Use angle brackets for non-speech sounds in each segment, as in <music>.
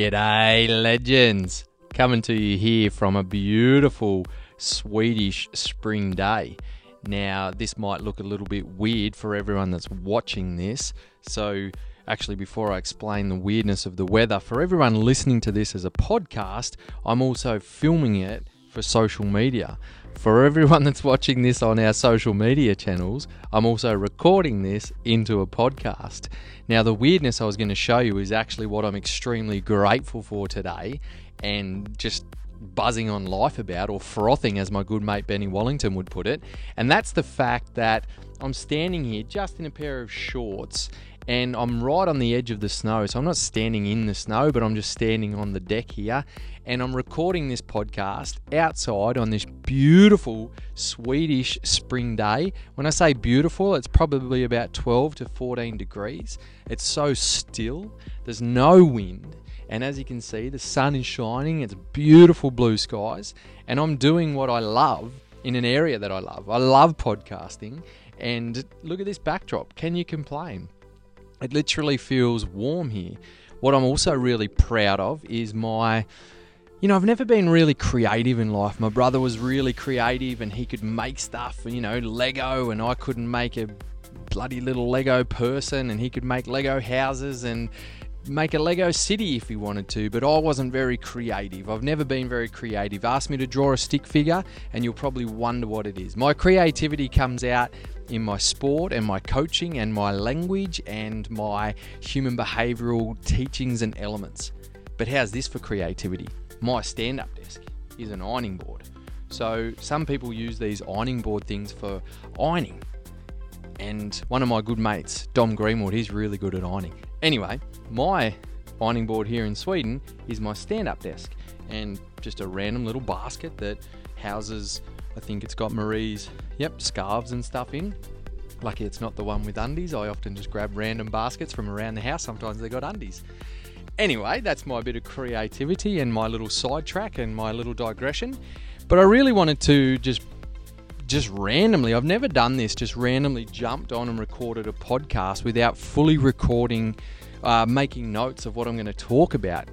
G'day, legends! Coming to you here from a beautiful Swedish spring day. Now, this might look a little bit weird for everyone that's watching this, so actually, before I explain the weirdness of the weather, for everyone listening to this as a podcast, I'm also filming it for social media. For everyone <laughs> that's watching this on our social media channels, I'm also recording this into a podcast. Now, the weirdness I was going to show you is actually what I'm extremely grateful for today and just buzzing on life about, or frothing, as my good mate Benny Wallington would put it. And that's the fact that I'm standing here just in a pair of shorts and I'm right on the edge of the snow. So I'm not standing in the snow, but I'm just standing on the deck here. And I'm recording this podcast outside on this beautiful Swedish spring day. When I say beautiful, it's probably about 12 to 14 degrees. It's so still, there's no wind. And as you can see, the sun is shining, it's beautiful blue skies. And I'm doing what I love in an area that I love. I love podcasting. And look at this backdrop. Can you complain? It literally feels warm here. What I'm also really proud of is my. You know, I've never been really creative in life. My brother was really creative and he could make stuff, you know, Lego, and I couldn't make a bloody little Lego person, and he could make Lego houses and make a Lego city if we wanted to, but I wasn't very creative. I've never been very creative. Ask me to draw a stick figure, and you'll probably wonder what it is. My creativity comes out in my sport and my coaching and my language and my human behavioral teachings and elements. But how's this for creativity? My stand up desk is an ironing board. So some people use these ironing board things for ironing. And one of my good mates, Dom Greenwood, he's really good at ironing. Anyway, my ironing board here in Sweden is my stand up desk and just a random little basket that houses, I think it's got Marie's, yep, scarves and stuff in. Lucky it's not the one with undies. I often just grab random baskets from around the house. Sometimes they got undies. Anyway, that's my bit of creativity and my little sidetrack and my little digression. But I really wanted to just just randomly, I've never done this, just randomly jumped on and recorded a podcast without fully recording, uh, making notes of what I'm going to talk about.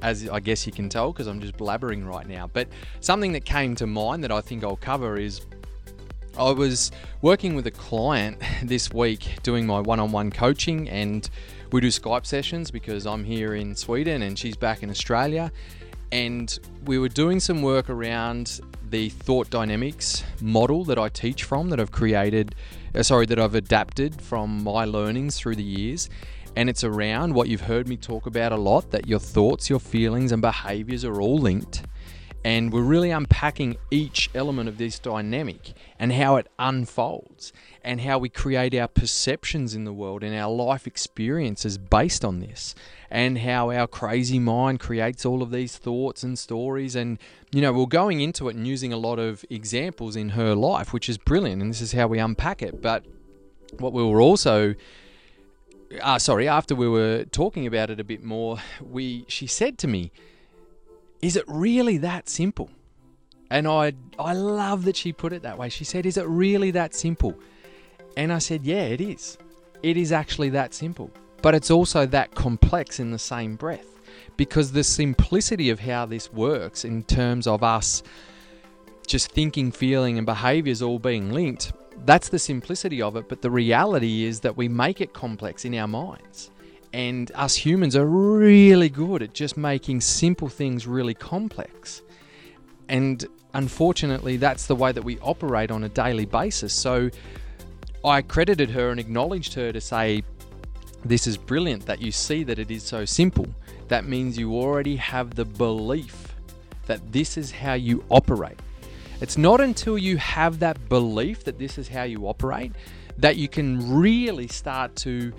As I guess you can tell, because I'm just blabbering right now. But something that came to mind that I think I'll cover is I was working with a client <laughs> this week doing my one on one coaching, and we do Skype sessions because I'm here in Sweden and she's back in Australia. And we were doing some work around the thought dynamics model that I teach from, that I've created, uh, sorry, that I've adapted from my learnings through the years. And it's around what you've heard me talk about a lot that your thoughts, your feelings, and behaviors are all linked. And we're really unpacking each element of this dynamic and how it unfolds and how we create our perceptions in the world and our life experiences based on this and how our crazy mind creates all of these thoughts and stories. And you know we're going into it and using a lot of examples in her life which is brilliant and this is how we unpack it. But what we were also uh, sorry after we were talking about it a bit more we she said to me is it really that simple? And I I love that she put it that way. She said is it really that simple? And I said, Yeah, it is. It is actually that simple. But it's also that complex in the same breath because the simplicity of how this works in terms of us just thinking, feeling, and behaviors all being linked, that's the simplicity of it. But the reality is that we make it complex in our minds. And us humans are really good at just making simple things really complex. And unfortunately, that's the way that we operate on a daily basis. So I credited her and acknowledged her to say, This is brilliant that you see that it is so simple. That means you already have the belief that this is how you operate. It's not until you have that belief that this is how you operate that you can really start to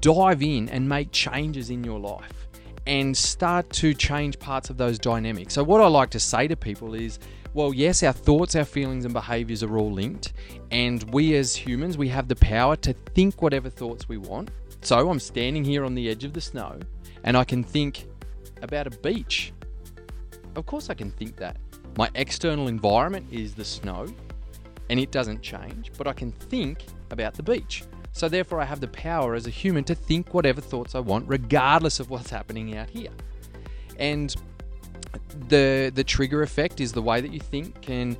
dive in and make changes in your life and start to change parts of those dynamics. So, what I like to say to people is, well, yes, our thoughts, our feelings, and behaviors are all linked. And we as humans, we have the power to think whatever thoughts we want. So I'm standing here on the edge of the snow and I can think about a beach. Of course, I can think that. My external environment is the snow and it doesn't change, but I can think about the beach. So, therefore, I have the power as a human to think whatever thoughts I want, regardless of what's happening out here. And the the trigger effect is the way that you think can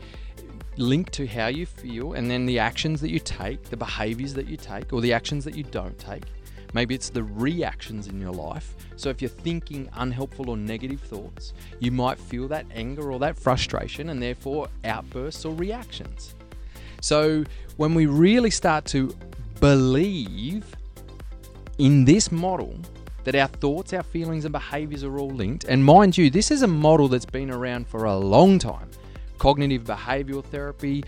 link to how you feel and then the actions that you take, the behaviors that you take or the actions that you don't take. Maybe it's the reactions in your life. So if you're thinking unhelpful or negative thoughts, you might feel that anger or that frustration and therefore outbursts or reactions. So when we really start to believe in this model that our thoughts, our feelings, and behaviors are all linked, and mind you, this is a model that's been around for a long time cognitive behavioral therapy,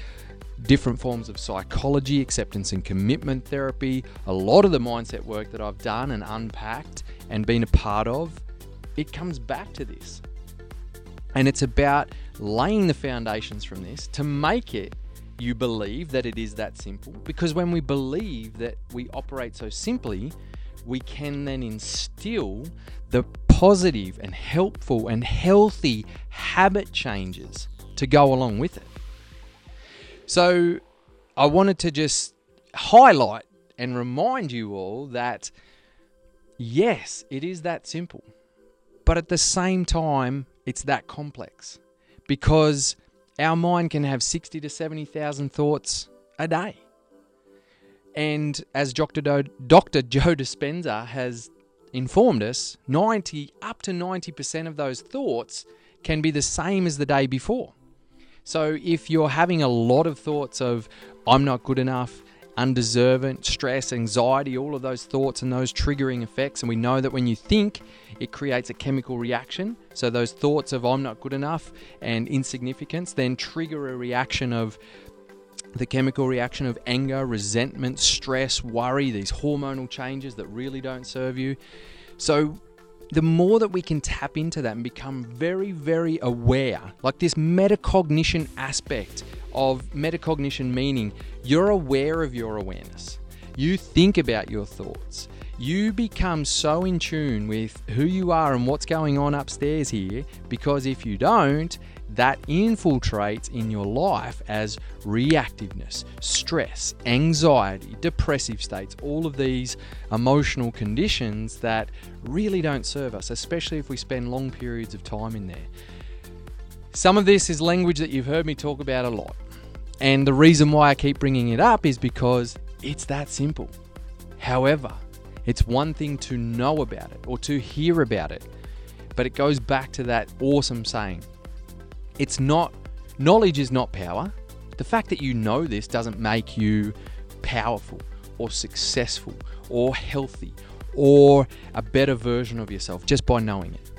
different forms of psychology, acceptance and commitment therapy, a lot of the mindset work that I've done and unpacked and been a part of, it comes back to this. And it's about laying the foundations from this to make it you believe that it is that simple. Because when we believe that we operate so simply, we can then instill the positive and helpful and healthy habit changes to go along with it. So I wanted to just highlight and remind you all that yes, it is that simple. But at the same time, it's that complex because our mind can have 60 to 70,000 thoughts a day. And as Dr. Do- Dr. <laughs> Joe Dispenza has informed us, 90 up to 90% of those thoughts can be the same as the day before. So if you're having a lot of thoughts of, I'm not good enough, undeserving, stress, anxiety, all of those thoughts and those triggering effects. And we know that when you think, it creates a chemical reaction. So those thoughts of I'm not good enough and insignificance then trigger a reaction of the chemical reaction of anger, resentment, stress, worry, these hormonal changes that really don't serve you. So the more that we can tap into that and become very, very aware, like this metacognition aspect of metacognition meaning you're aware of your awareness. You think about your thoughts. You become so in tune with who you are and what's going on upstairs here because if you don't, that infiltrates in your life as reactiveness, stress, anxiety, depressive states, all of these emotional conditions that really don't serve us, especially if we spend long periods of time in there. Some of this is language that you've heard me talk about a lot. And the reason why I keep bringing it up is because it's that simple. However, it's one thing to know about it or to hear about it, but it goes back to that awesome saying it's not, knowledge is not power. The fact that you know this doesn't make you powerful or successful or healthy or a better version of yourself just by knowing it.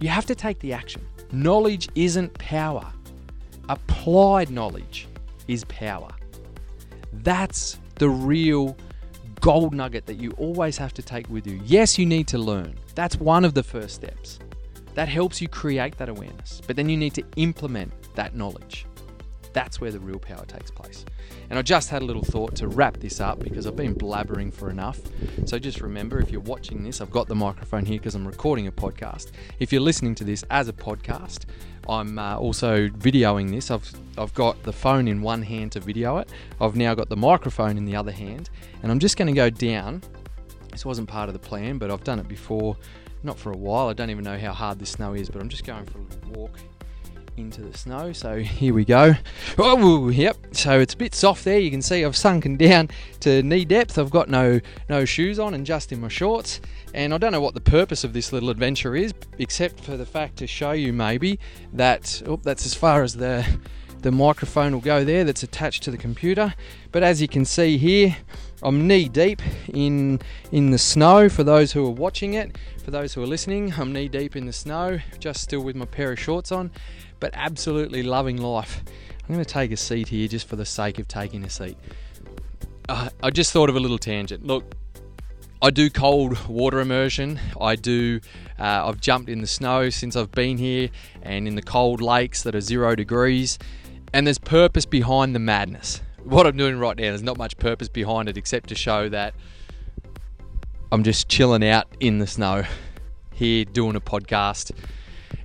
You have to take the action. Knowledge isn't power, applied knowledge is power. That's the real gold nugget that you always have to take with you. Yes, you need to learn. That's one of the first steps. That helps you create that awareness. But then you need to implement that knowledge. That's where the real power takes place. And I just had a little thought to wrap this up because I've been blabbering for enough. So just remember if you're watching this, I've got the microphone here because I'm recording a podcast. If you're listening to this as a podcast, I'm uh, also videoing this. I've, I've got the phone in one hand to video it, I've now got the microphone in the other hand, and I'm just going to go down. This wasn't part of the plan, but I've done it before not for a while. I don't even know how hard this snow is, but I'm just going for a little walk into the snow. So here we go. Oh, yep. So it's a bit soft there. You can see I've sunken down to knee depth. I've got no no shoes on and just in my shorts. And I don't know what the purpose of this little adventure is, except for the fact to show you maybe that oh, that's as far as the the microphone will go there that's attached to the computer. But as you can see here, I'm knee deep in in the snow for those who are watching it. For those who are listening, I'm knee deep in the snow, just still with my pair of shorts on, but absolutely loving life. I'm going to take a seat here just for the sake of taking a seat. Uh, I just thought of a little tangent. Look, I do cold water immersion. I do. Uh, I've jumped in the snow since I've been here, and in the cold lakes that are zero degrees. And there's purpose behind the madness. What I'm doing right now, there's not much purpose behind it except to show that I'm just chilling out in the snow here doing a podcast.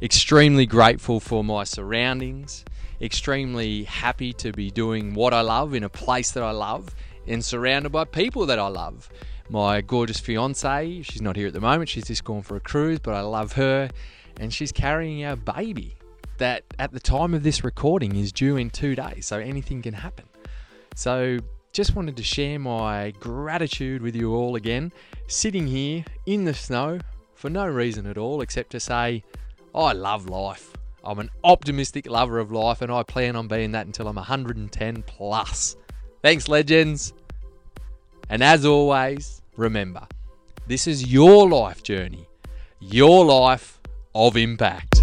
Extremely grateful for my surroundings. Extremely happy to be doing what I love in a place that I love and surrounded by people that I love. My gorgeous fiance, she's not here at the moment, she's just gone for a cruise, but I love her and she's carrying our baby that at the time of this recording is due in two days, so anything can happen. So, just wanted to share my gratitude with you all again, sitting here in the snow for no reason at all except to say, I love life. I'm an optimistic lover of life, and I plan on being that until I'm 110 plus. Thanks, legends. And as always, remember this is your life journey, your life of impact.